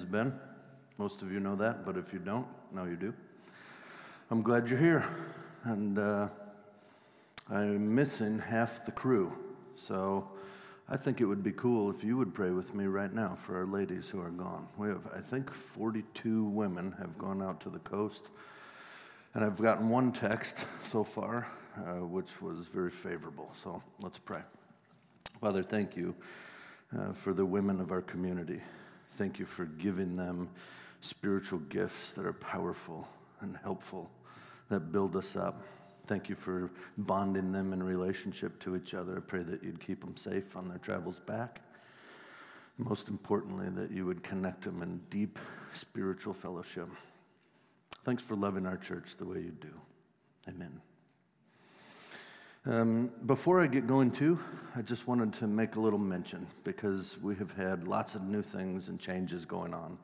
Is Ben. Most of you know that, but if you don't, now you do. I'm glad you're here. And uh, I'm missing half the crew. So I think it would be cool if you would pray with me right now for our ladies who are gone. We have, I think, 42 women have gone out to the coast. And I've gotten one text so far, uh, which was very favorable. So let's pray. Father, thank you uh, for the women of our community. Thank you for giving them spiritual gifts that are powerful and helpful, that build us up. Thank you for bonding them in relationship to each other. I pray that you'd keep them safe on their travels back. Most importantly, that you would connect them in deep spiritual fellowship. Thanks for loving our church the way you do. Amen. Um, before I get going, too, I just wanted to make a little mention because we have had lots of new things and changes going on.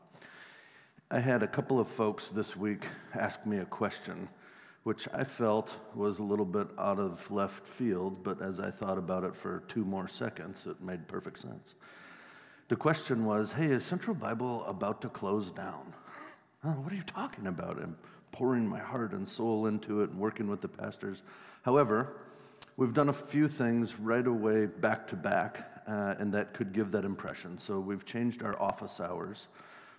I had a couple of folks this week ask me a question, which I felt was a little bit out of left field, but as I thought about it for two more seconds, it made perfect sense. The question was Hey, is Central Bible about to close down? What are you talking about? I'm pouring my heart and soul into it and working with the pastors. However, we've done a few things right away back to back, uh, and that could give that impression. So we've changed our office hours.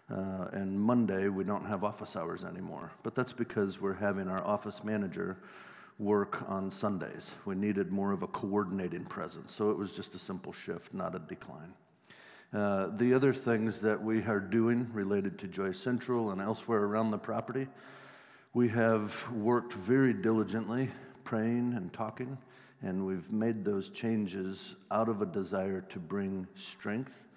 Uh, and Monday, we don't have office hours anymore. But that's because we're having our office manager work on Sundays. We needed more of a coordinating presence. So it was just a simple shift, not a decline. Uh, the other things that we are doing related to Joy Central and elsewhere around the property, we have worked very diligently praying and talking, and we've made those changes out of a desire to bring strength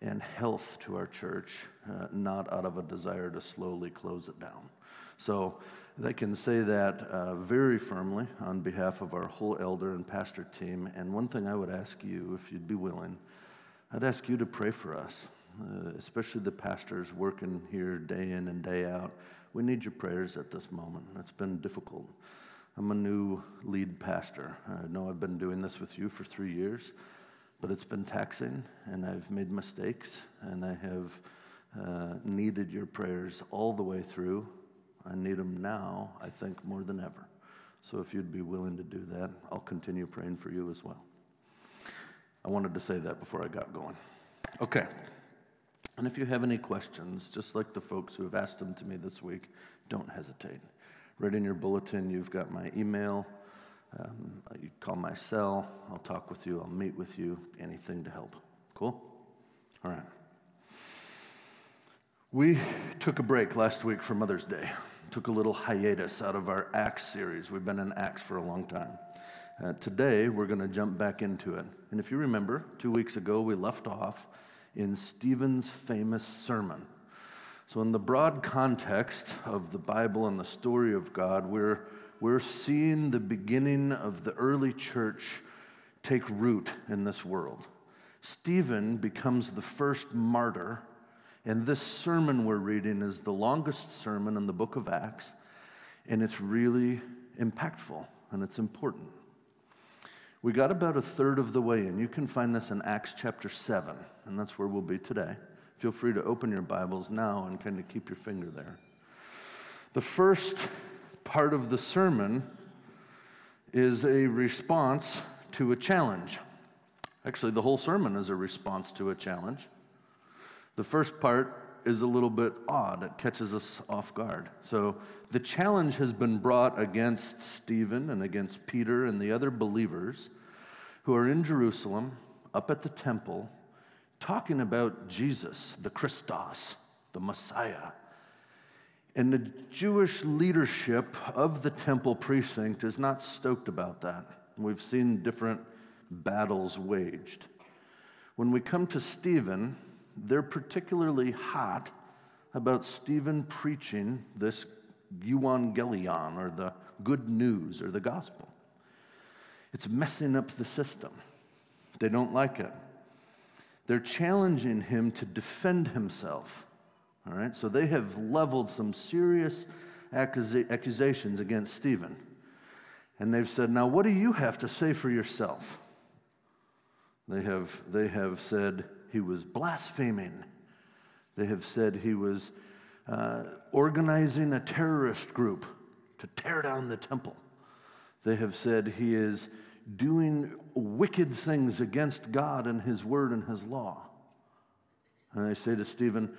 and health to our church, uh, not out of a desire to slowly close it down. So they can say that uh, very firmly on behalf of our whole elder and pastor team. And one thing I would ask you, if you'd be willing, I'd ask you to pray for us, uh, especially the pastors working here day in and day out. We need your prayers at this moment. It's been difficult. I'm a new lead pastor. I know I've been doing this with you for three years, but it's been taxing, and I've made mistakes, and I have uh, needed your prayers all the way through. I need them now, I think, more than ever. So if you'd be willing to do that, I'll continue praying for you as well. I wanted to say that before I got going. Okay. And if you have any questions, just like the folks who have asked them to me this week, don't hesitate. Right in your bulletin, you've got my email. Um, you call my cell. I'll talk with you. I'll meet with you. Anything to help. Cool? All right. We took a break last week for Mother's Day. Took a little hiatus out of our Acts series. We've been in Acts for a long time. Uh, today, we're going to jump back into it. And if you remember, two weeks ago, we left off in Stephen's famous sermon. So, in the broad context of the Bible and the story of God, we're, we're seeing the beginning of the early church take root in this world. Stephen becomes the first martyr, and this sermon we're reading is the longest sermon in the book of Acts, and it's really impactful and it's important. We got about a third of the way in. You can find this in Acts chapter 7, and that's where we'll be today. Feel free to open your Bibles now and kind of keep your finger there. The first part of the sermon is a response to a challenge. Actually, the whole sermon is a response to a challenge. The first part is a little bit odd. It catches us off guard. So the challenge has been brought against Stephen and against Peter and the other believers who are in Jerusalem, up at the temple, talking about Jesus, the Christos, the Messiah. And the Jewish leadership of the temple precinct is not stoked about that. We've seen different battles waged. When we come to Stephen, they're particularly hot about Stephen preaching this euangelion, or the good news, or the gospel. It's messing up the system. They don't like it. They're challenging him to defend himself. All right, so they have leveled some serious accusations against Stephen. And they've said, Now, what do you have to say for yourself? They have, they have said he was blaspheming. They have said he was uh, organizing a terrorist group to tear down the temple. They have said he is doing wicked things against God and his word and his law. And I say to Stephen,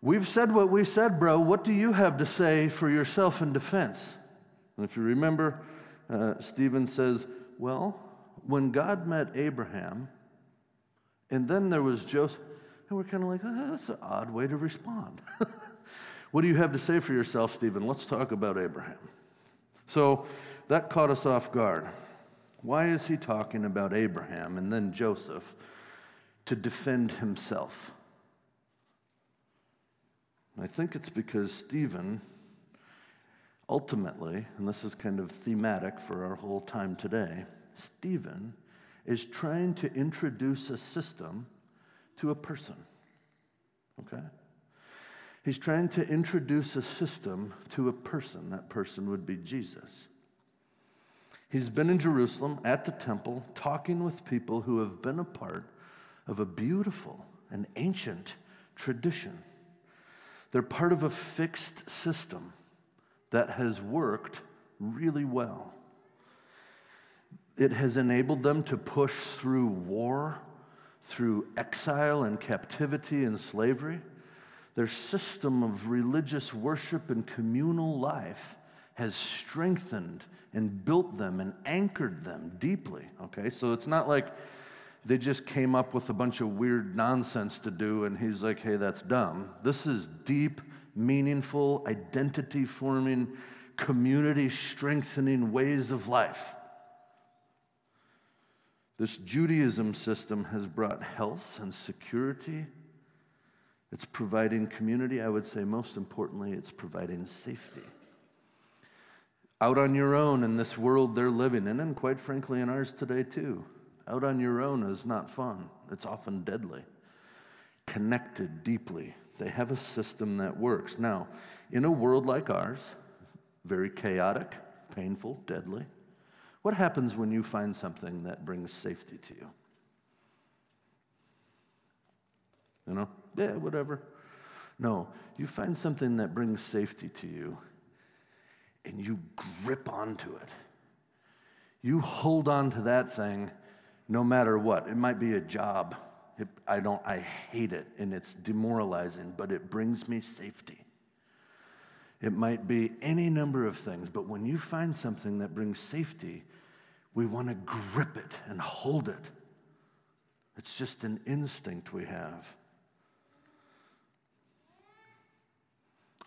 We've said what we said, bro. What do you have to say for yourself in defense? And if you remember, uh, Stephen says, Well, when God met Abraham, and then there was Joseph, and we're kind of like, oh, that's an odd way to respond. what do you have to say for yourself, Stephen? Let's talk about Abraham. So that caught us off guard. Why is he talking about Abraham and then Joseph to defend himself? I think it's because Stephen ultimately, and this is kind of thematic for our whole time today, Stephen is trying to introduce a system to a person. Okay? He's trying to introduce a system to a person. That person would be Jesus. He's been in Jerusalem at the temple talking with people who have been a part of a beautiful and ancient tradition. They're part of a fixed system that has worked really well. It has enabled them to push through war, through exile and captivity and slavery. Their system of religious worship and communal life has strengthened and built them and anchored them deeply. Okay, so it's not like they just came up with a bunch of weird nonsense to do and he's like, hey, that's dumb. This is deep, meaningful, identity forming, community strengthening ways of life. This Judaism system has brought health and security. It's providing community. I would say, most importantly, it's providing safety. Out on your own in this world they're living in, and quite frankly, in ours today, too. Out on your own is not fun, it's often deadly. Connected deeply, they have a system that works. Now, in a world like ours, very chaotic, painful, deadly, what happens when you find something that brings safety to you? You know, yeah, whatever. No, you find something that brings safety to you and you grip onto it. You hold on to that thing no matter what. It might be a job. It, I don't I hate it and it's demoralizing, but it brings me safety. It might be any number of things, but when you find something that brings safety, we want to grip it and hold it. It's just an instinct we have.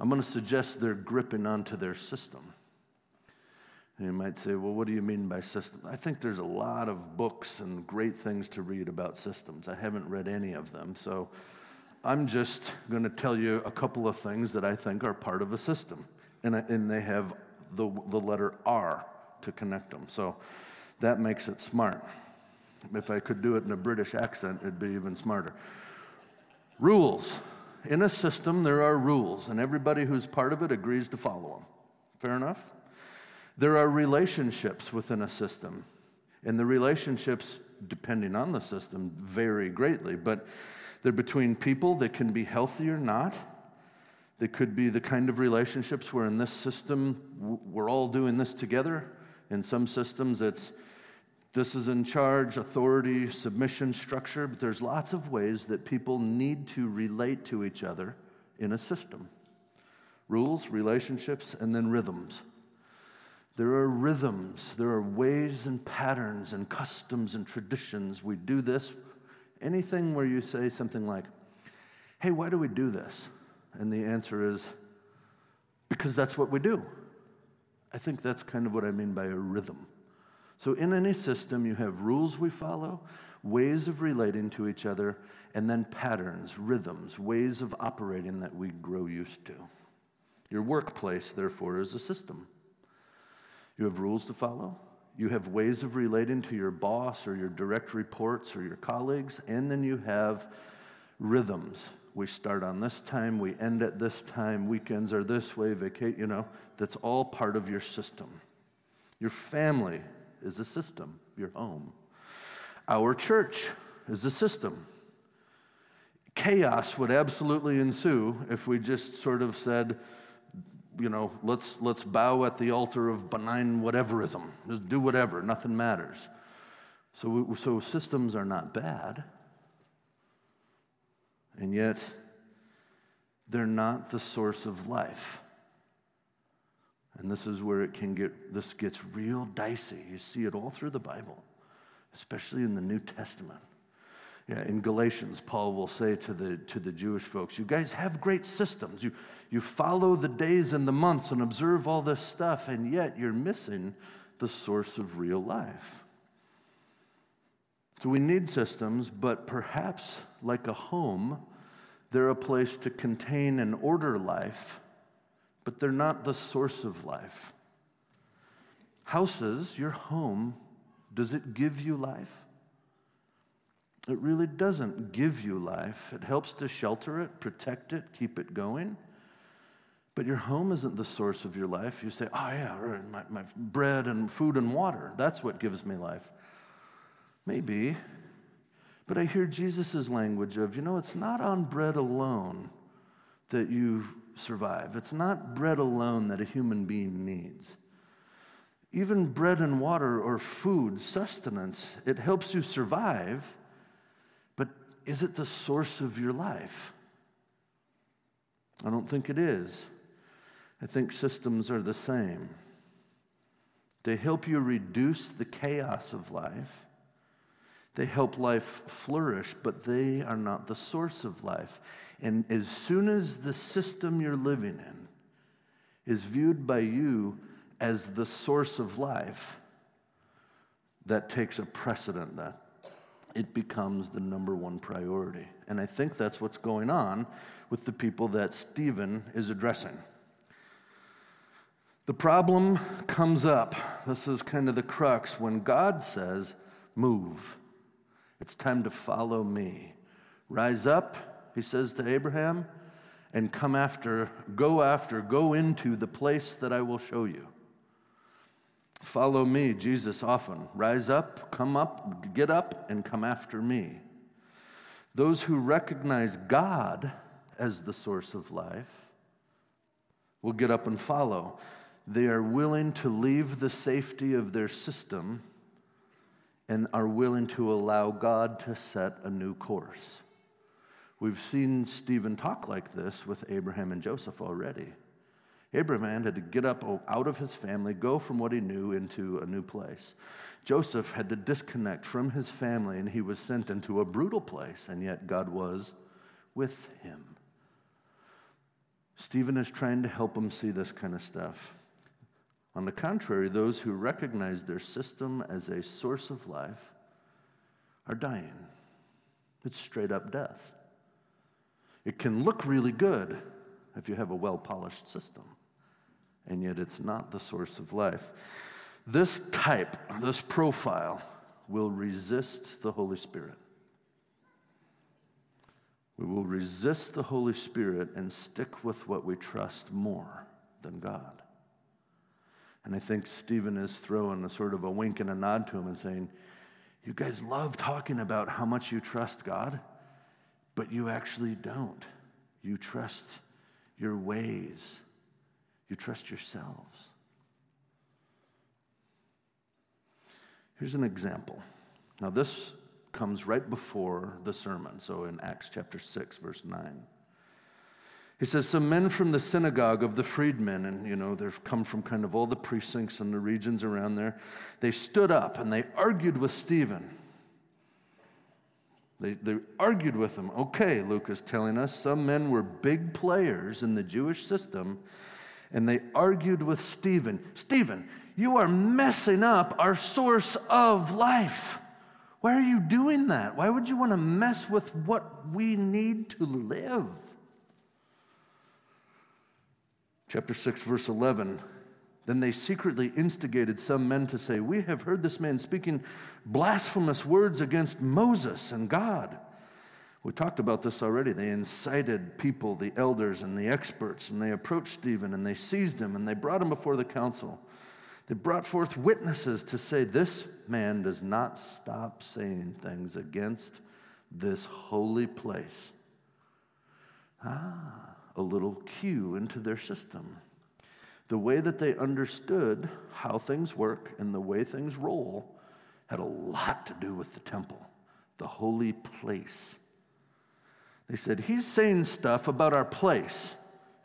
I'm going to suggest they're gripping onto their system. And you might say, well, what do you mean by system? I think there's a lot of books and great things to read about systems. I haven't read any of them. So I'm just going to tell you a couple of things that I think are part of a system. And, and they have the, the letter R to connect them. So that makes it smart. If I could do it in a British accent, it'd be even smarter. Rules. In a system, there are rules, and everybody who's part of it agrees to follow them. Fair enough? There are relationships within a system, and the relationships, depending on the system, vary greatly, but they're between people that can be healthy or not. They could be the kind of relationships where in this system we're all doing this together. In some systems, it's this is in charge, authority, submission structure, but there's lots of ways that people need to relate to each other in a system rules, relationships, and then rhythms. There are rhythms, there are ways and patterns and customs and traditions. We do this. Anything where you say something like, hey, why do we do this? And the answer is, because that's what we do. I think that's kind of what I mean by a rhythm. So, in any system, you have rules we follow, ways of relating to each other, and then patterns, rhythms, ways of operating that we grow used to. Your workplace, therefore, is a system. You have rules to follow, you have ways of relating to your boss or your direct reports or your colleagues, and then you have rhythms. We start on this time, we end at this time, weekends are this way, vacate, you know, that's all part of your system. Your family is a system, your home. Our church is a system. Chaos would absolutely ensue if we just sort of said, you know, let's, let's bow at the altar of benign whateverism. Just do whatever, nothing matters. So, so systems are not bad, and yet they're not the source of life. And this is where it can get, this gets real dicey. You see it all through the Bible, especially in the New Testament. Yeah, in Galatians, Paul will say to the, to the Jewish folks, You guys have great systems. You, you follow the days and the months and observe all this stuff, and yet you're missing the source of real life. So we need systems, but perhaps like a home, they're a place to contain and order life, but they're not the source of life. Houses, your home, does it give you life? It really doesn't give you life. It helps to shelter it, protect it, keep it going. But your home isn't the source of your life. You say, oh, yeah, my, my bread and food and water, that's what gives me life. Maybe. But I hear Jesus' language of, you know, it's not on bread alone that you survive. It's not bread alone that a human being needs. Even bread and water or food, sustenance, it helps you survive but is it the source of your life? I don't think it is. I think systems are the same. They help you reduce the chaos of life. They help life flourish, but they are not the source of life. And as soon as the system you're living in is viewed by you as the source of life, that takes a precedent that it becomes the number one priority. And I think that's what's going on with the people that Stephen is addressing. The problem comes up. This is kind of the crux when God says, Move. It's time to follow me. Rise up, he says to Abraham, and come after, go after, go into the place that I will show you. Follow me, Jesus often. Rise up, come up, get up, and come after me. Those who recognize God as the source of life will get up and follow. They are willing to leave the safety of their system and are willing to allow God to set a new course. We've seen Stephen talk like this with Abraham and Joseph already. Abraham had to get up out of his family, go from what he knew into a new place. Joseph had to disconnect from his family, and he was sent into a brutal place, and yet God was with him. Stephen is trying to help him see this kind of stuff. On the contrary, those who recognize their system as a source of life are dying. It's straight up death. It can look really good if you have a well polished system and yet it's not the source of life. This type, this profile, will resist the Holy Spirit. We will resist the Holy Spirit and stick with what we trust more than God. And I think Stephen is throwing a sort of a wink and a nod to him and saying, You guys love talking about how much you trust God, but you actually don't. You trust your ways you trust yourselves. Here's an example. Now, this comes right before the sermon, so in Acts chapter 6, verse 9. He says, Some men from the synagogue of the freedmen, and you know, they've come from kind of all the precincts and the regions around there, they stood up and they argued with Stephen. They, they argued with him. Okay, Luke is telling us some men were big players in the Jewish system, and they argued with Stephen Stephen, you are messing up our source of life. Why are you doing that? Why would you want to mess with what we need to live? Chapter 6, verse 11. Then they secretly instigated some men to say, We have heard this man speaking blasphemous words against Moses and God. We talked about this already. They incited people, the elders and the experts, and they approached Stephen and they seized him and they brought him before the council. They brought forth witnesses to say, This man does not stop saying things against this holy place. Ah, a little cue into their system. The way that they understood how things work and the way things roll had a lot to do with the temple, the holy place. They said, He's saying stuff about our place.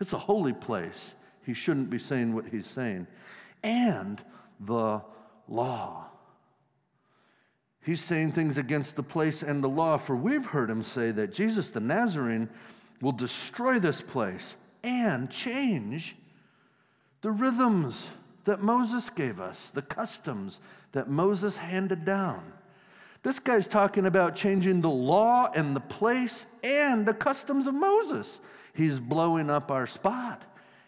It's a holy place. He shouldn't be saying what he's saying. And the law. He's saying things against the place and the law, for we've heard him say that Jesus the Nazarene will destroy this place and change the rhythms that Moses gave us, the customs that Moses handed down. This guy's talking about changing the law and the place and the customs of Moses. He's blowing up our spot,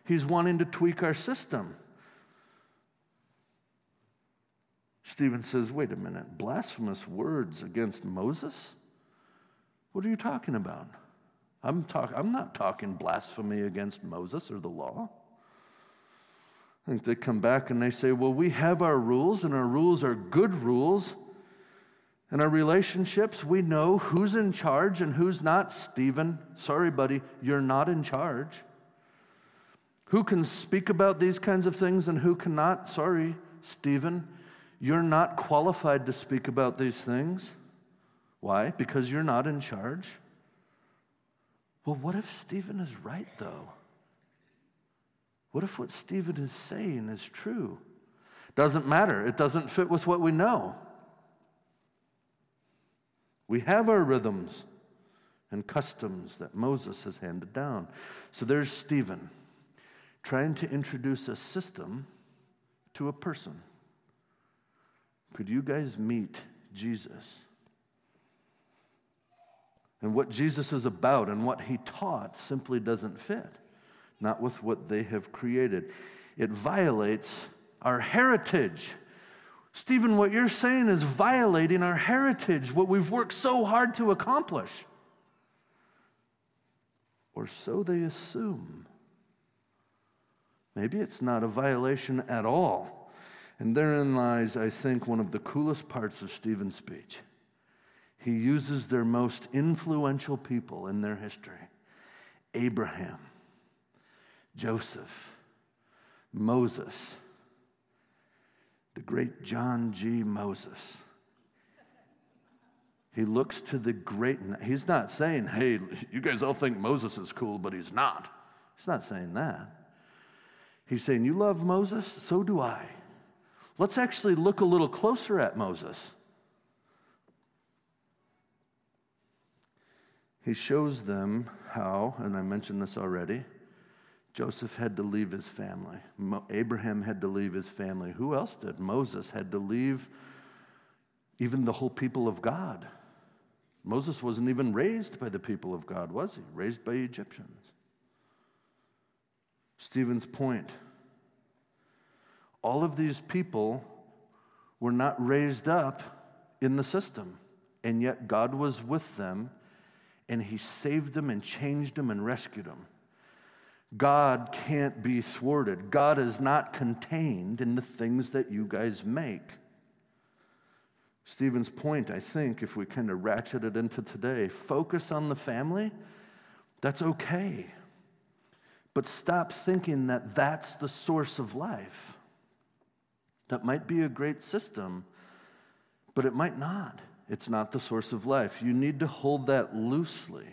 he's wanting to tweak our system. Stephen says, wait a minute, blasphemous words against Moses? What are you talking about? I'm, talk- I'm not talking blasphemy against Moses or the law. I think they come back and they say, well, we have our rules, and our rules are good rules. In our relationships, we know who's in charge and who's not. Stephen, sorry, buddy, you're not in charge. Who can speak about these kinds of things and who cannot? Sorry, Stephen, you're not qualified to speak about these things. Why? Because you're not in charge. Well, what if Stephen is right, though? What if what Stephen is saying is true? Doesn't matter. It doesn't fit with what we know. We have our rhythms and customs that Moses has handed down. So there's Stephen trying to introduce a system to a person. Could you guys meet Jesus? And what Jesus is about and what he taught simply doesn't fit, not with what they have created. It violates our heritage. Stephen, what you're saying is violating our heritage, what we've worked so hard to accomplish. Or so they assume. Maybe it's not a violation at all. And therein lies, I think, one of the coolest parts of Stephen's speech. He uses their most influential people in their history Abraham, Joseph, Moses the great John G. Moses. He looks to the great, he's not saying, hey, you guys all think Moses is cool, but he's not. He's not saying that. He's saying, you love Moses? So do I. Let's actually look a little closer at Moses. He shows them how, and I mentioned this already, Joseph had to leave his family. Mo- Abraham had to leave his family. Who else did? Moses had to leave even the whole people of God. Moses wasn't even raised by the people of God, was he? Raised by Egyptians. Stephen's point all of these people were not raised up in the system, and yet God was with them, and he saved them and changed them and rescued them. God can't be thwarted. God is not contained in the things that you guys make. Stephen's point, I think, if we kind of ratchet it into today, focus on the family, that's okay. But stop thinking that that's the source of life. That might be a great system, but it might not. It's not the source of life. You need to hold that loosely.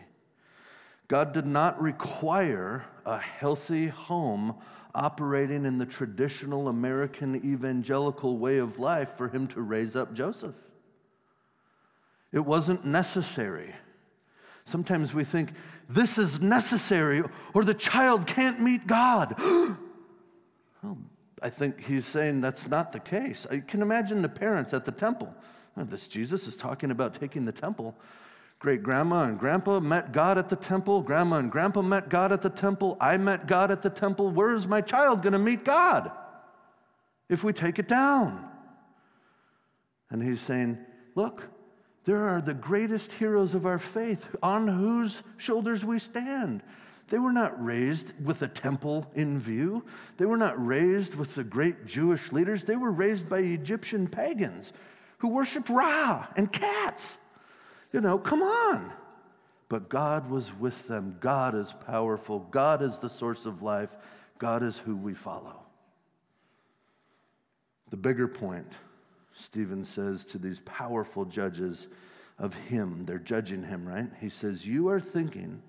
God did not require a healthy home operating in the traditional American evangelical way of life for him to raise up Joseph. It wasn't necessary. Sometimes we think this is necessary or the child can't meet God. Well, I think he's saying that's not the case. I can imagine the parents at the temple. This Jesus is talking about taking the temple. Great grandma and grandpa met God at the temple. Grandma and grandpa met God at the temple. I met God at the temple. Where is my child going to meet God if we take it down? And he's saying, Look, there are the greatest heroes of our faith on whose shoulders we stand. They were not raised with a temple in view. They were not raised with the great Jewish leaders. They were raised by Egyptian pagans who worship Ra and cats. You know, come on. But God was with them. God is powerful. God is the source of life. God is who we follow. The bigger point, Stephen says to these powerful judges of him, they're judging him, right? He says, You are thinking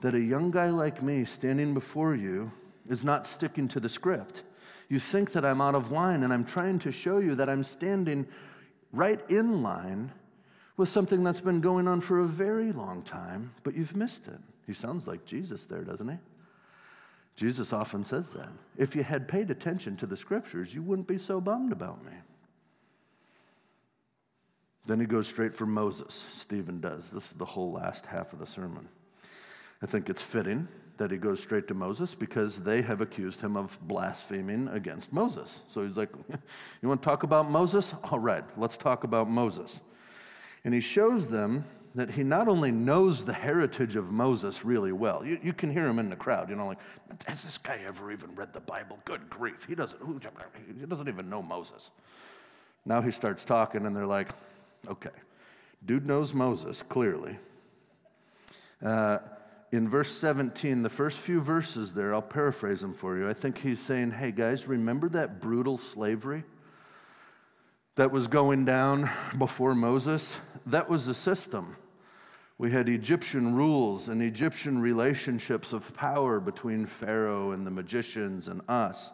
that a young guy like me standing before you is not sticking to the script. You think that I'm out of line, and I'm trying to show you that I'm standing right in line with something that's been going on for a very long time, but you've missed it. He sounds like Jesus there, doesn't he? Jesus often says that. If you had paid attention to the scriptures, you wouldn't be so bummed about me. Then he goes straight for Moses. Stephen does. This is the whole last half of the sermon. I think it's fitting that he goes straight to Moses because they have accused him of blaspheming against Moses. So he's like, You want to talk about Moses? All right, let's talk about Moses. And he shows them that he not only knows the heritage of Moses really well, you, you can hear him in the crowd, you know, like, has this guy ever even read the Bible? Good grief. He doesn't, he doesn't even know Moses. Now he starts talking, and they're like, okay, dude knows Moses, clearly. Uh, in verse 17, the first few verses there, I'll paraphrase them for you. I think he's saying, Hey guys, remember that brutal slavery that was going down before Moses? That was a system. We had Egyptian rules and Egyptian relationships of power between Pharaoh and the magicians and us.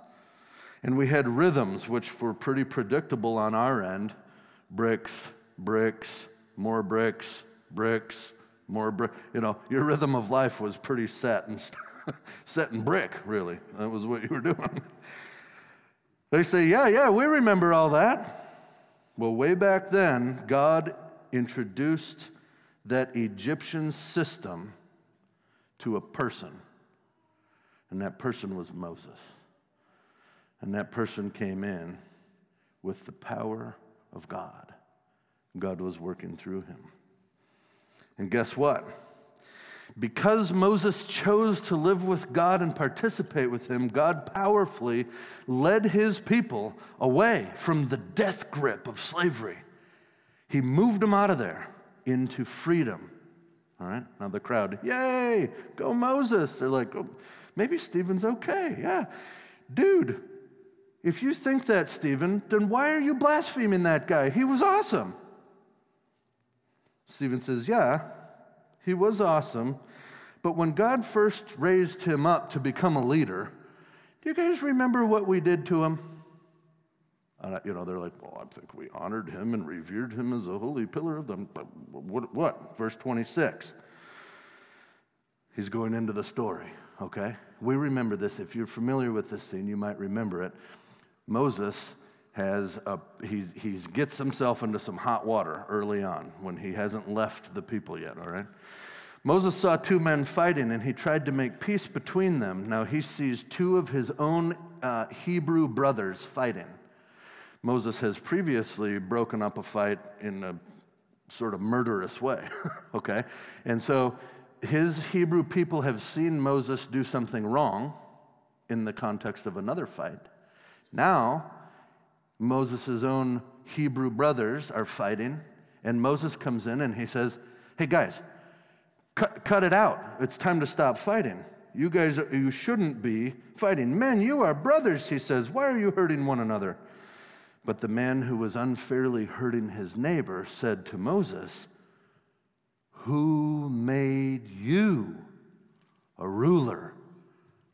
And we had rhythms which were pretty predictable on our end bricks, bricks, more bricks, bricks, more. You know, your rhythm of life was pretty set and set in brick, really. That was what you were doing. They say, yeah, yeah, we remember all that. Well, way back then, God introduced that Egyptian system to a person, and that person was Moses. And that person came in with the power of God. God was working through him. And guess what? Because Moses chose to live with God and participate with Him, God powerfully led His people away from the death grip of slavery. He moved them out of there into freedom. All right, now the crowd, yay, go Moses. They're like, oh, maybe Stephen's okay. Yeah. Dude, if you think that, Stephen, then why are you blaspheming that guy? He was awesome. Stephen says, Yeah, he was awesome. But when God first raised him up to become a leader, do you guys remember what we did to him? And, you know, they're like, well, I think we honored him and revered him as a holy pillar of them. But what, what? Verse 26. He's going into the story, okay? We remember this. If you're familiar with this scene, you might remember it. Moses has a, he he's gets himself into some hot water early on when he hasn't left the people yet, all right? Moses saw two men fighting and he tried to make peace between them. Now he sees two of his own uh, Hebrew brothers fighting. Moses has previously broken up a fight in a sort of murderous way, okay? And so his Hebrew people have seen Moses do something wrong in the context of another fight. Now, Moses' own Hebrew brothers are fighting, and Moses comes in and he says, Hey guys, cut, cut it out. It's time to stop fighting. You guys, you shouldn't be fighting. Men, you are brothers, he says. Why are you hurting one another? But the man who was unfairly hurting his neighbor said to Moses, Who made you a ruler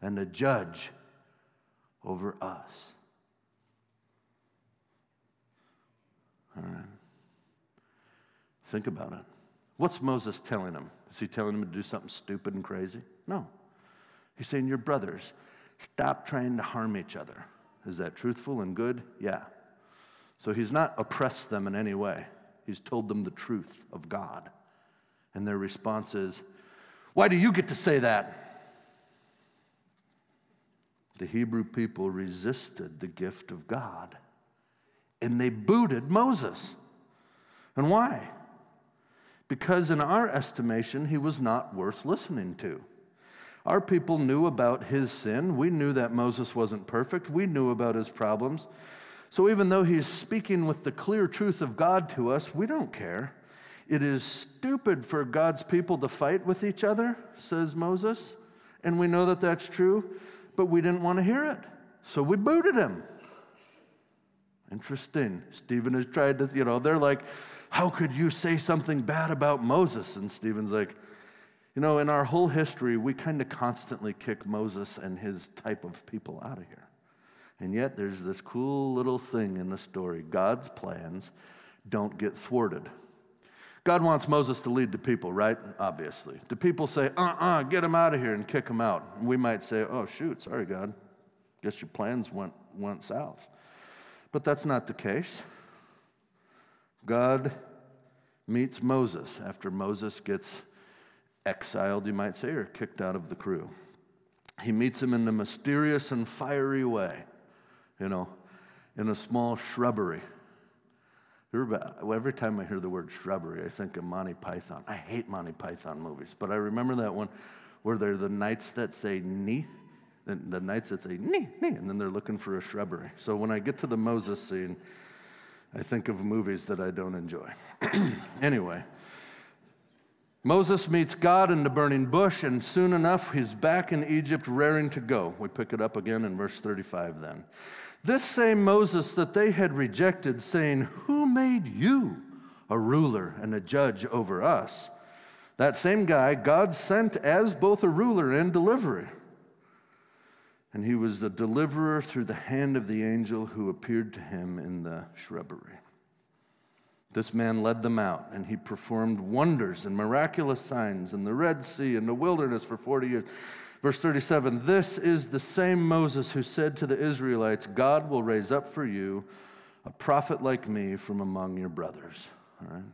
and a judge over us? All right. Think about it. What's Moses telling him? Is he telling him to do something stupid and crazy? No. He's saying, Your brothers, Stop trying to harm each other. Is that truthful and good? Yeah. So he's not oppressed them in any way. He's told them the truth of God. And their response is, Why do you get to say that? The Hebrew people resisted the gift of God and they booted Moses. And why? Because, in our estimation, he was not worth listening to. Our people knew about his sin. We knew that Moses wasn't perfect. We knew about his problems. So, even though he's speaking with the clear truth of God to us, we don't care. It is stupid for God's people to fight with each other, says Moses. And we know that that's true, but we didn't want to hear it. So we booted him. Interesting. Stephen has tried to, you know, they're like, how could you say something bad about Moses? And Stephen's like, you know, in our whole history, we kind of constantly kick Moses and his type of people out of here. And yet, there's this cool little thing in the story God's plans don't get thwarted. God wants Moses to lead the people, right? Obviously. The people say, uh uh-uh, uh, get him out of here and kick him out. And we might say, oh, shoot, sorry, God. Guess your plans went, went south. But that's not the case. God meets Moses after Moses gets exiled, you might say, or kicked out of the crew. He meets him in a mysterious and fiery way, you know, in a small shrubbery. Every time I hear the word shrubbery, I think of Monty Python. I hate Monty Python movies, but I remember that one where they're the knights that say "ni," and the knights that say nee, nee, and then they're looking for a shrubbery. So when I get to the Moses scene, I think of movies that I don't enjoy. anyway, Moses meets God in the burning bush, and soon enough, he's back in Egypt, raring to go. We pick it up again in verse 35 then. This same Moses that they had rejected, saying, Who made you a ruler and a judge over us? That same guy God sent as both a ruler and deliverer. And he was the deliverer through the hand of the angel who appeared to him in the shrubbery. This man led them out, and he performed wonders and miraculous signs in the Red Sea and the wilderness for 40 years. Verse 37 This is the same Moses who said to the Israelites, God will raise up for you a prophet like me from among your brothers. All right?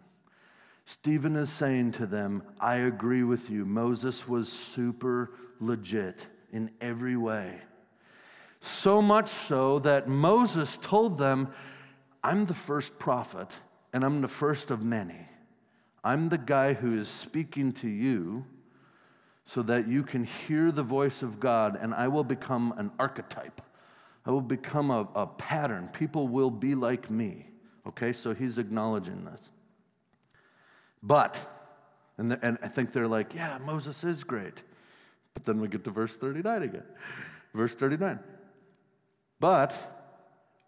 Stephen is saying to them, I agree with you. Moses was super legit in every way. So much so that Moses told them, I'm the first prophet and I'm the first of many. I'm the guy who is speaking to you so that you can hear the voice of God, and I will become an archetype. I will become a, a pattern. People will be like me. Okay, so he's acknowledging this. But, and, the, and I think they're like, yeah, Moses is great. But then we get to verse 39 again. Verse 39. But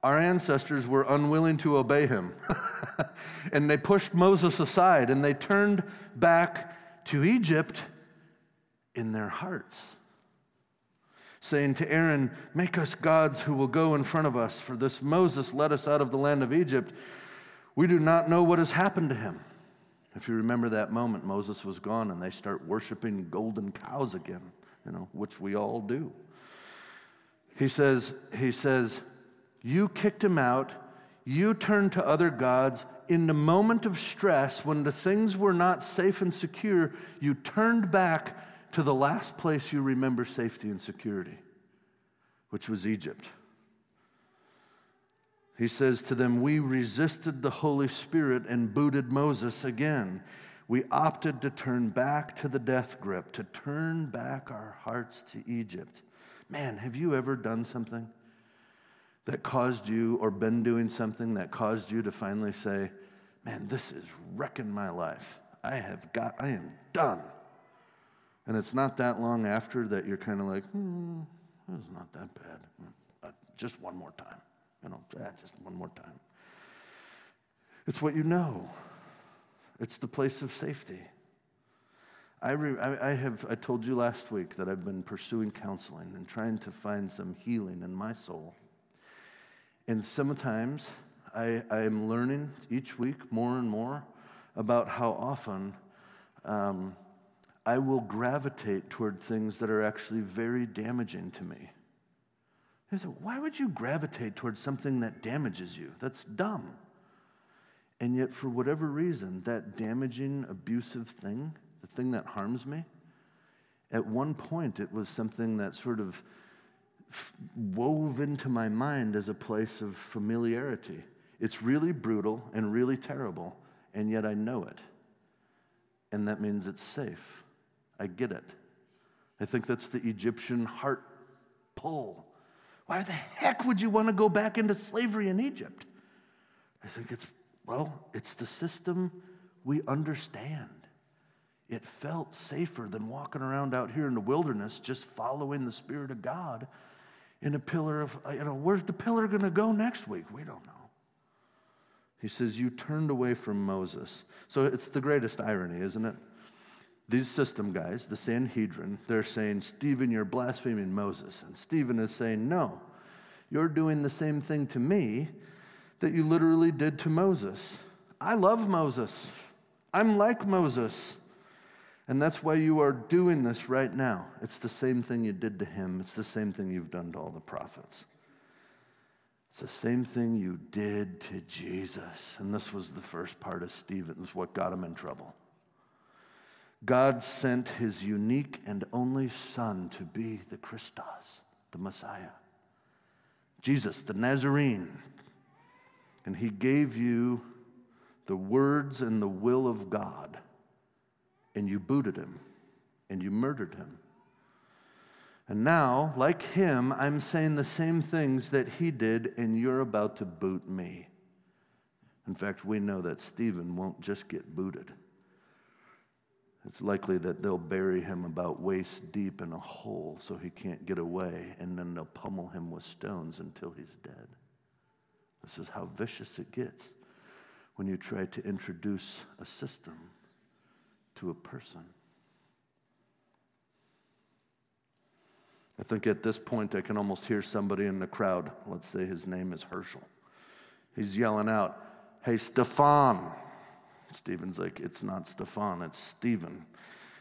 our ancestors were unwilling to obey him. and they pushed Moses aside and they turned back to Egypt in their hearts, saying to Aaron, Make us gods who will go in front of us, for this Moses led us out of the land of Egypt. We do not know what has happened to him. If you remember that moment, Moses was gone and they start worshiping golden cows again, you know, which we all do. He says, he says, You kicked him out, you turned to other gods. In the moment of stress, when the things were not safe and secure, you turned back to the last place you remember safety and security, which was Egypt. He says to them, We resisted the Holy Spirit and booted Moses again. We opted to turn back to the death grip, to turn back our hearts to Egypt. Man, have you ever done something that caused you, or been doing something that caused you to finally say, Man, this is wrecking my life. I have got, I am done. And it's not that long after that you're kind of like, hmm, it's not that bad. Uh, just one more time. You know, yeah, just one more time. It's what you know. It's the place of safety. I, re, I, I, have, I told you last week that I've been pursuing counseling and trying to find some healing in my soul. And sometimes I, I am learning each week more and more about how often um, I will gravitate toward things that are actually very damaging to me. He said, Why would you gravitate towards something that damages you? That's dumb. And yet, for whatever reason, that damaging, abusive thing, the thing that harms me, at one point it was something that sort of wove into my mind as a place of familiarity. It's really brutal and really terrible, and yet I know it. And that means it's safe. I get it. I think that's the Egyptian heart pull. Why the heck would you want to go back into slavery in Egypt? I think it's, well, it's the system we understand. It felt safer than walking around out here in the wilderness just following the Spirit of God in a pillar of, you know, where's the pillar going to go next week? We don't know. He says, You turned away from Moses. So it's the greatest irony, isn't it? These system guys, the Sanhedrin, they're saying, Stephen, you're blaspheming Moses. And Stephen is saying, No, you're doing the same thing to me that you literally did to Moses. I love Moses. I'm like Moses. And that's why you are doing this right now. It's the same thing you did to him, it's the same thing you've done to all the prophets. It's the same thing you did to Jesus. And this was the first part of Stephen's, what got him in trouble. God sent his unique and only Son to be the Christos, the Messiah, Jesus, the Nazarene. And he gave you the words and the will of God and you booted him and you murdered him. And now, like him, I'm saying the same things that he did, and you're about to boot me. In fact, we know that Stephen won't just get booted. It's likely that they'll bury him about waist deep in a hole so he can't get away, and then they'll pummel him with stones until he's dead. This is how vicious it gets when you try to introduce a system to a person. I think at this point I can almost hear somebody in the crowd. Let's say his name is Herschel. He's yelling out, Hey, Stefan. Stephen's like, It's not Stefan, it's Stephen.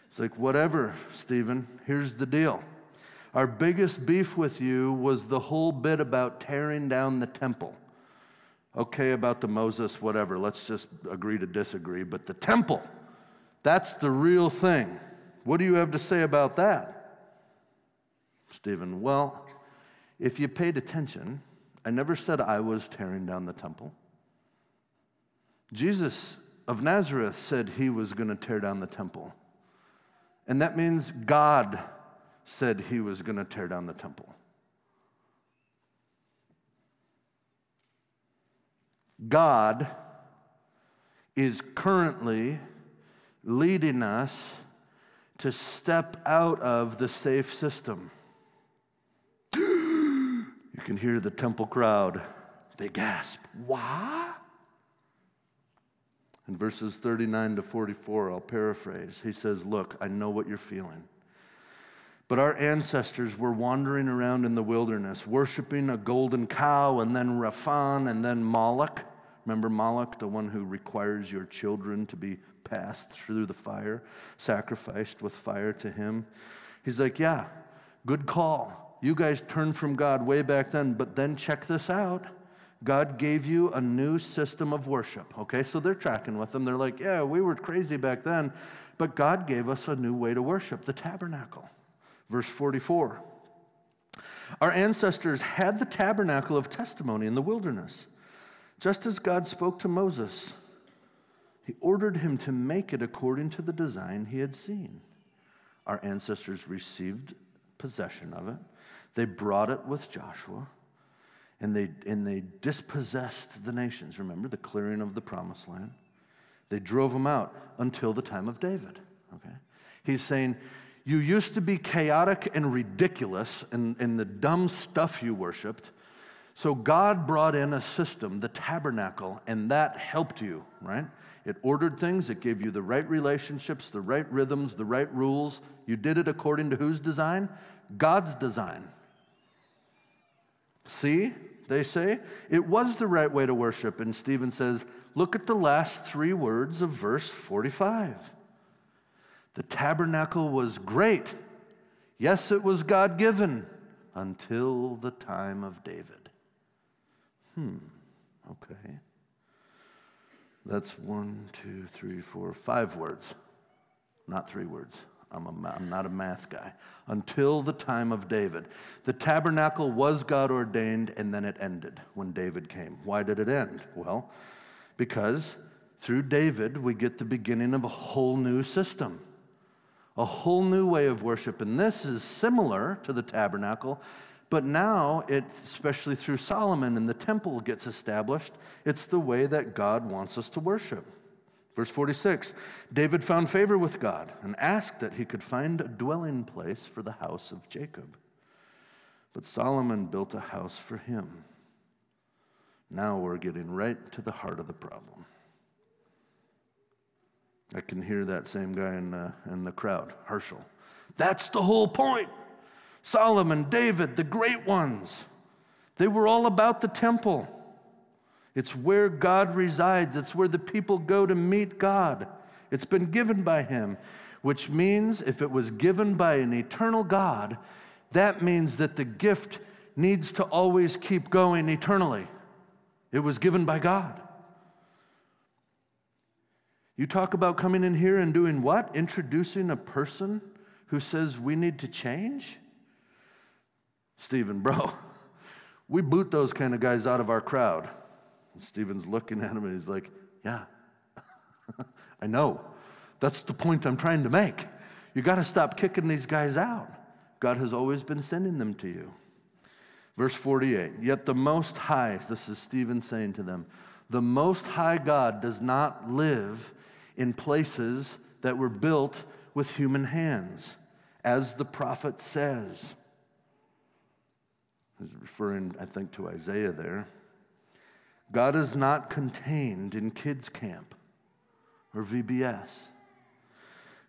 It's like, Whatever, Stephen, here's the deal. Our biggest beef with you was the whole bit about tearing down the temple. Okay, about the Moses, whatever, let's just agree to disagree, but the temple. That's the real thing. What do you have to say about that? Stephen, well, if you paid attention, I never said I was tearing down the temple. Jesus of Nazareth said he was going to tear down the temple. And that means God said he was going to tear down the temple. God is currently leading us to step out of the safe system. you can hear the temple crowd. They gasp, Why? In verses 39 to 44, I'll paraphrase. He says, Look, I know what you're feeling. But our ancestors were wandering around in the wilderness, worshiping a golden cow and then Raphan and then Moloch. Remember Moloch, the one who requires your children to be passed through the fire, sacrificed with fire to him. He's like, Yeah, good call. You guys turned from God way back then, but then check this out. God gave you a new system of worship. Okay, so they're tracking with them. They're like, Yeah, we were crazy back then, but God gave us a new way to worship the tabernacle. Verse 44. Our ancestors had the tabernacle of testimony in the wilderness, just as God spoke to Moses. He ordered him to make it according to the design he had seen. Our ancestors received possession of it. They brought it with Joshua and they, and they dispossessed the nations. Remember the clearing of the promised land? They drove them out until the time of David. Okay? He's saying, You used to be chaotic and ridiculous in, in the dumb stuff you worshiped. So God brought in a system, the tabernacle, and that helped you, right? It ordered things, it gave you the right relationships, the right rhythms, the right rules. You did it according to whose design? God's design. See, they say, it was the right way to worship. And Stephen says, look at the last three words of verse 45. The tabernacle was great. Yes, it was God given. until the time of David. Hmm, okay. That's one, two, three, four, five words, not three words. I'm, a, I'm not a math guy. Until the time of David. The tabernacle was God ordained and then it ended when David came. Why did it end? Well, because through David we get the beginning of a whole new system, a whole new way of worship. And this is similar to the tabernacle, but now it, especially through Solomon and the temple gets established, it's the way that God wants us to worship. Verse 46 David found favor with God and asked that he could find a dwelling place for the house of Jacob. But Solomon built a house for him. Now we're getting right to the heart of the problem. I can hear that same guy in the, in the crowd, Herschel. That's the whole point. Solomon, David, the great ones, they were all about the temple. It's where God resides, it's where the people go to meet God. It's been given by Him, which means if it was given by an eternal God, that means that the gift needs to always keep going eternally. It was given by God. You talk about coming in here and doing what? Introducing a person who says we need to change? Stephen, bro, we boot those kind of guys out of our crowd. And Stephen's looking at him and he's like, Yeah, I know. That's the point I'm trying to make. You got to stop kicking these guys out. God has always been sending them to you. Verse 48 Yet the Most High, this is Stephen saying to them, the Most High God does not live in places that were built with human hands, as the prophet says. He's referring, I think, to Isaiah there. God is not contained in kids' camp or VBS.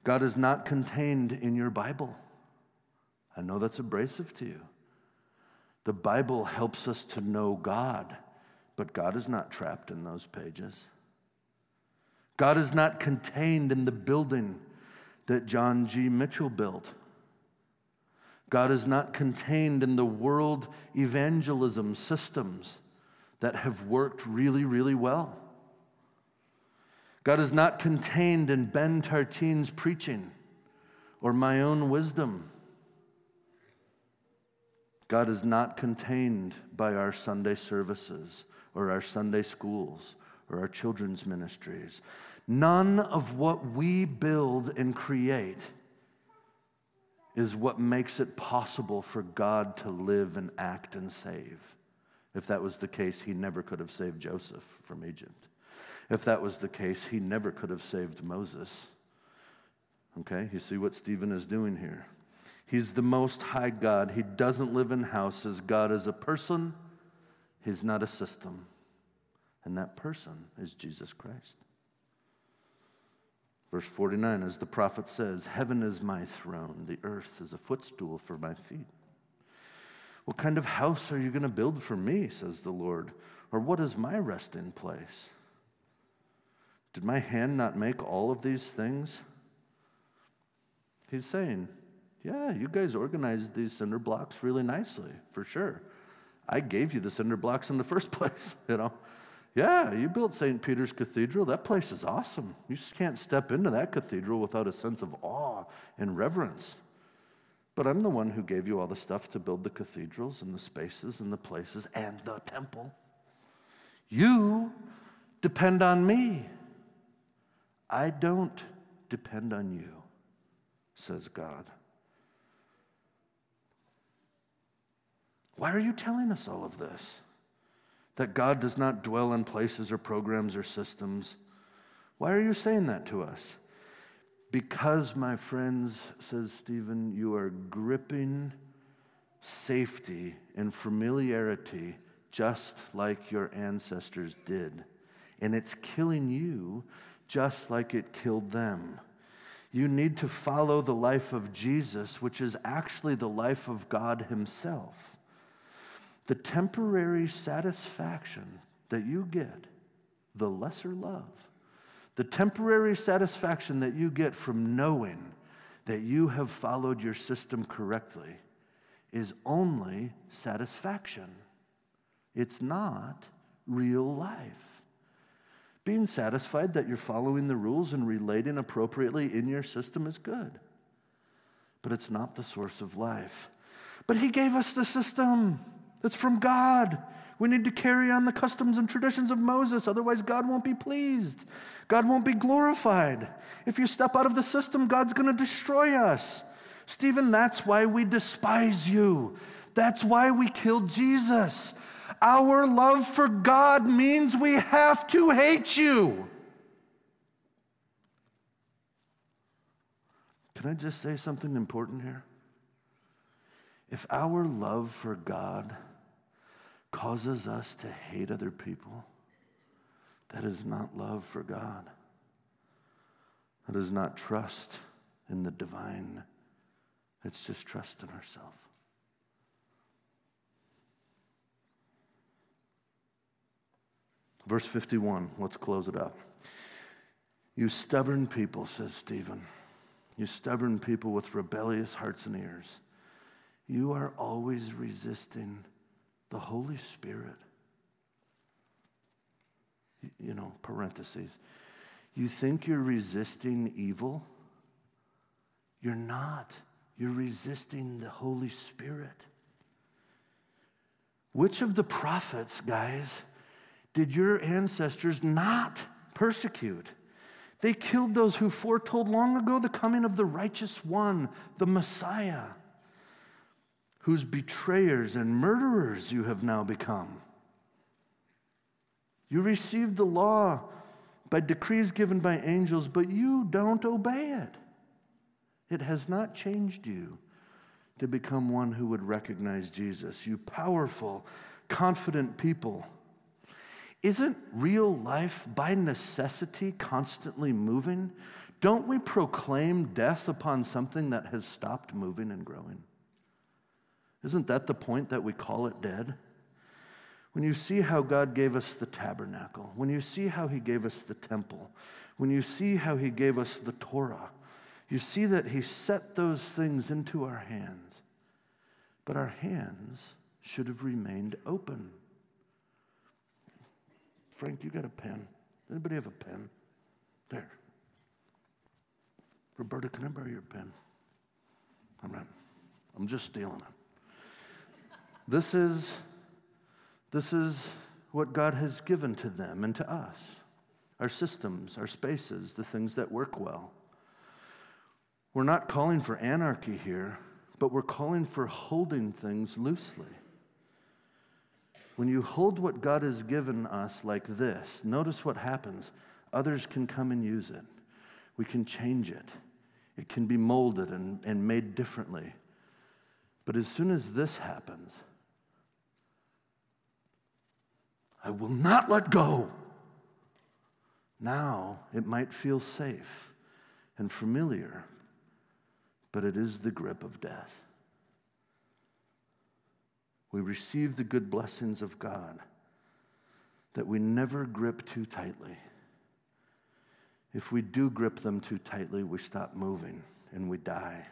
God is not contained in your Bible. I know that's abrasive to you. The Bible helps us to know God, but God is not trapped in those pages. God is not contained in the building that John G. Mitchell built. God is not contained in the world evangelism systems that have worked really, really well. God is not contained in Ben Tartine's preaching or my own wisdom. God is not contained by our Sunday services or our Sunday schools or our children's ministries. None of what we build and create is what makes it possible for God to live and act and save. If that was the case, he never could have saved Joseph from Egypt. If that was the case, he never could have saved Moses. Okay, you see what Stephen is doing here. He's the most high God. He doesn't live in houses. God is a person, He's not a system. And that person is Jesus Christ. Verse 49, as the prophet says, Heaven is my throne, the earth is a footstool for my feet. What kind of house are you going to build for me, says the Lord? Or what is my resting place? Did my hand not make all of these things? He's saying, Yeah, you guys organized these cinder blocks really nicely, for sure. I gave you the cinder blocks in the first place, you know. Yeah, you built St. Peter's Cathedral. That place is awesome. You just can't step into that cathedral without a sense of awe and reverence. But I'm the one who gave you all the stuff to build the cathedrals and the spaces and the places and the temple. You depend on me. I don't depend on you, says God. Why are you telling us all of this? That God does not dwell in places or programs or systems. Why are you saying that to us? Because, my friends, says Stephen, you are gripping safety and familiarity just like your ancestors did. And it's killing you just like it killed them. You need to follow the life of Jesus, which is actually the life of God Himself. The temporary satisfaction that you get, the lesser love, the temporary satisfaction that you get from knowing that you have followed your system correctly is only satisfaction. It's not real life. Being satisfied that you're following the rules and relating appropriately in your system is good, but it's not the source of life. But He gave us the system that's from God. We need to carry on the customs and traditions of Moses, otherwise, God won't be pleased. God won't be glorified. If you step out of the system, God's going to destroy us. Stephen, that's why we despise you. That's why we killed Jesus. Our love for God means we have to hate you. Can I just say something important here? If our love for God causes us to hate other people, that is not love for God. That is not trust in the divine. It's just trust in ourselves. Verse 51, let's close it up. You stubborn people, says Stephen, you stubborn people with rebellious hearts and ears, you are always resisting the Holy Spirit. You know, parentheses. You think you're resisting evil? You're not. You're resisting the Holy Spirit. Which of the prophets, guys, did your ancestors not persecute? They killed those who foretold long ago the coming of the righteous one, the Messiah whose betrayers and murderers you have now become. You received the law by decrees given by angels, but you don't obey it. It has not changed you to become one who would recognize Jesus. You powerful, confident people. Isn't real life by necessity constantly moving? Don't we proclaim death upon something that has stopped moving and growing? Isn't that the point that we call it dead? When you see how God gave us the tabernacle, when you see how He gave us the temple, when you see how He gave us the Torah, you see that He set those things into our hands. But our hands should have remained open. Frank, you got a pen? Anybody have a pen? There. Roberta, can I borrow your pen? I'm not. I'm just stealing it. This is, this is what God has given to them and to us our systems, our spaces, the things that work well. We're not calling for anarchy here, but we're calling for holding things loosely. When you hold what God has given us like this, notice what happens. Others can come and use it. We can change it. It can be molded and, and made differently. But as soon as this happens, I will not let go. Now it might feel safe and familiar, but it is the grip of death. We receive the good blessings of God that we never grip too tightly. If we do grip them too tightly, we stop moving and we die.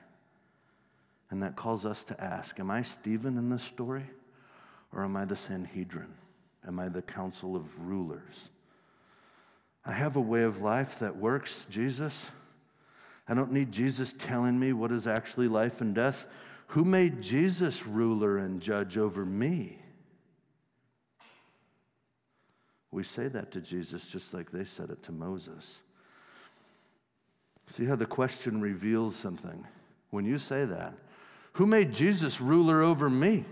And that calls us to ask Am I Stephen in this story, or am I the Sanhedrin? Am I the council of rulers? I have a way of life that works, Jesus. I don't need Jesus telling me what is actually life and death. Who made Jesus ruler and judge over me? We say that to Jesus just like they said it to Moses. See how the question reveals something. When you say that, who made Jesus ruler over me?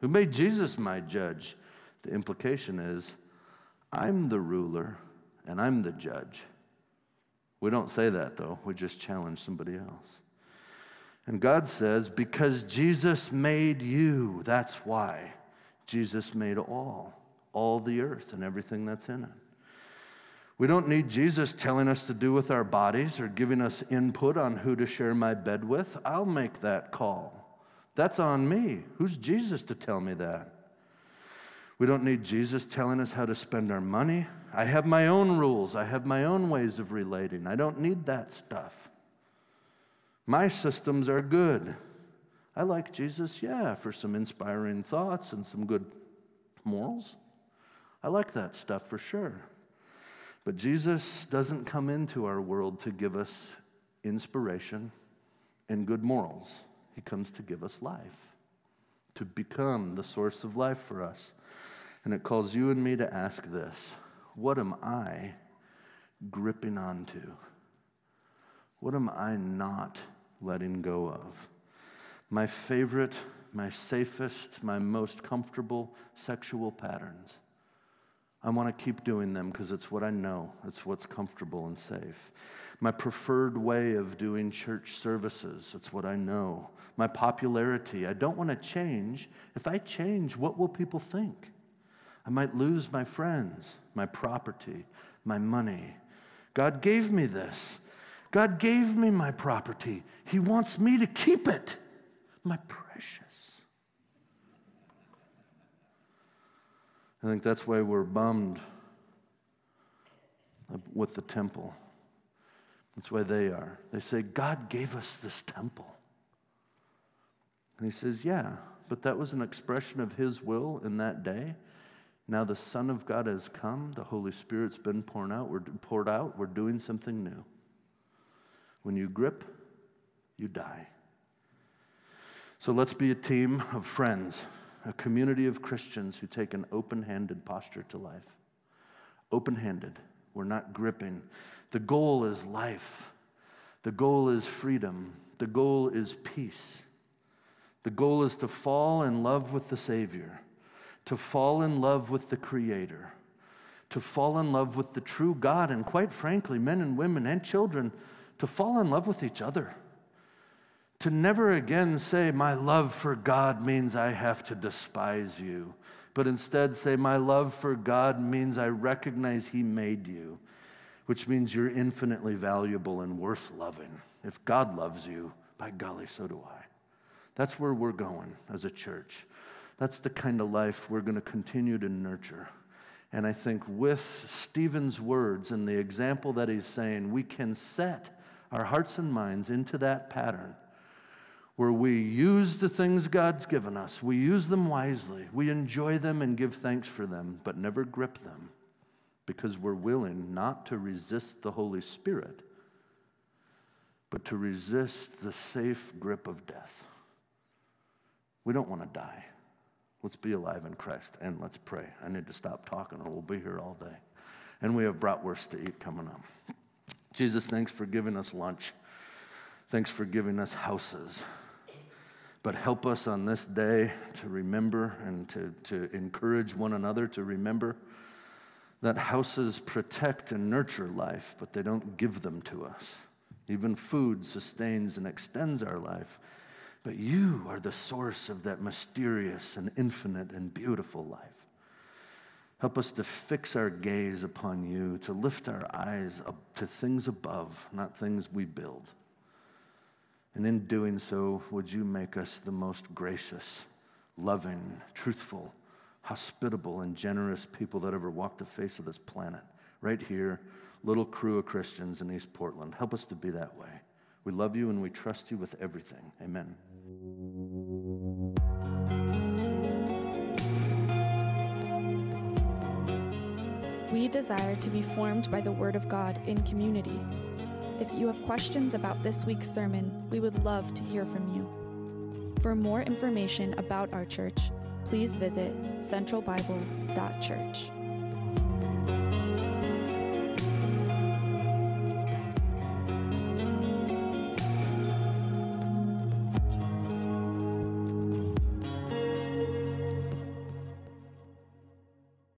Who made Jesus my judge? The implication is, I'm the ruler and I'm the judge. We don't say that though, we just challenge somebody else. And God says, because Jesus made you, that's why. Jesus made all, all the earth and everything that's in it. We don't need Jesus telling us to do with our bodies or giving us input on who to share my bed with. I'll make that call. That's on me. Who's Jesus to tell me that? We don't need Jesus telling us how to spend our money. I have my own rules, I have my own ways of relating. I don't need that stuff. My systems are good. I like Jesus, yeah, for some inspiring thoughts and some good morals. I like that stuff for sure. But Jesus doesn't come into our world to give us inspiration and good morals. He comes to give us life, to become the source of life for us. And it calls you and me to ask this What am I gripping onto? What am I not letting go of? My favorite, my safest, my most comfortable sexual patterns. I want to keep doing them because it's what I know, it's what's comfortable and safe. My preferred way of doing church services, it's what I know. My popularity, I don't want to change. If I change, what will people think? I might lose my friends, my property, my money. God gave me this. God gave me my property. He wants me to keep it, my precious. I think that's why we're bummed with the temple. That's why they are. They say, God gave us this temple. And he says, Yeah, but that was an expression of his will in that day. Now the Son of God has come, the Holy Spirit's been poured out, we're poured out, we're doing something new. When you grip, you die. So let's be a team of friends a community of Christians who take an open handed posture to life. Open handed. We're not gripping. The goal is life, the goal is freedom, the goal is peace. The goal is to fall in love with the Savior, to fall in love with the Creator, to fall in love with the true God, and quite frankly, men and women and children, to fall in love with each other to never again say, My love for God means I have to despise you, but instead say, My love for God means I recognize He made you, which means you're infinitely valuable and worth loving. If God loves you, by golly, so do I. That's where we're going as a church. That's the kind of life we're going to continue to nurture. And I think with Stephen's words and the example that he's saying, we can set our hearts and minds into that pattern where we use the things God's given us, we use them wisely, we enjoy them and give thanks for them, but never grip them because we're willing not to resist the Holy Spirit, but to resist the safe grip of death. We don't want to die. Let's be alive in Christ and let's pray. I need to stop talking or we'll be here all day. And we have bratwurst to eat coming up. Jesus, thanks for giving us lunch. Thanks for giving us houses. But help us on this day to remember and to, to encourage one another to remember that houses protect and nurture life, but they don't give them to us. Even food sustains and extends our life. But you are the source of that mysterious and infinite and beautiful life. Help us to fix our gaze upon you, to lift our eyes up to things above, not things we build. And in doing so, would you make us the most gracious, loving, truthful, hospitable, and generous people that ever walked the face of this planet? Right here, little crew of Christians in East Portland. Help us to be that way. We love you and we trust you with everything. Amen. We desire to be formed by the Word of God in community. If you have questions about this week's sermon, we would love to hear from you. For more information about our church, please visit centralbible.church.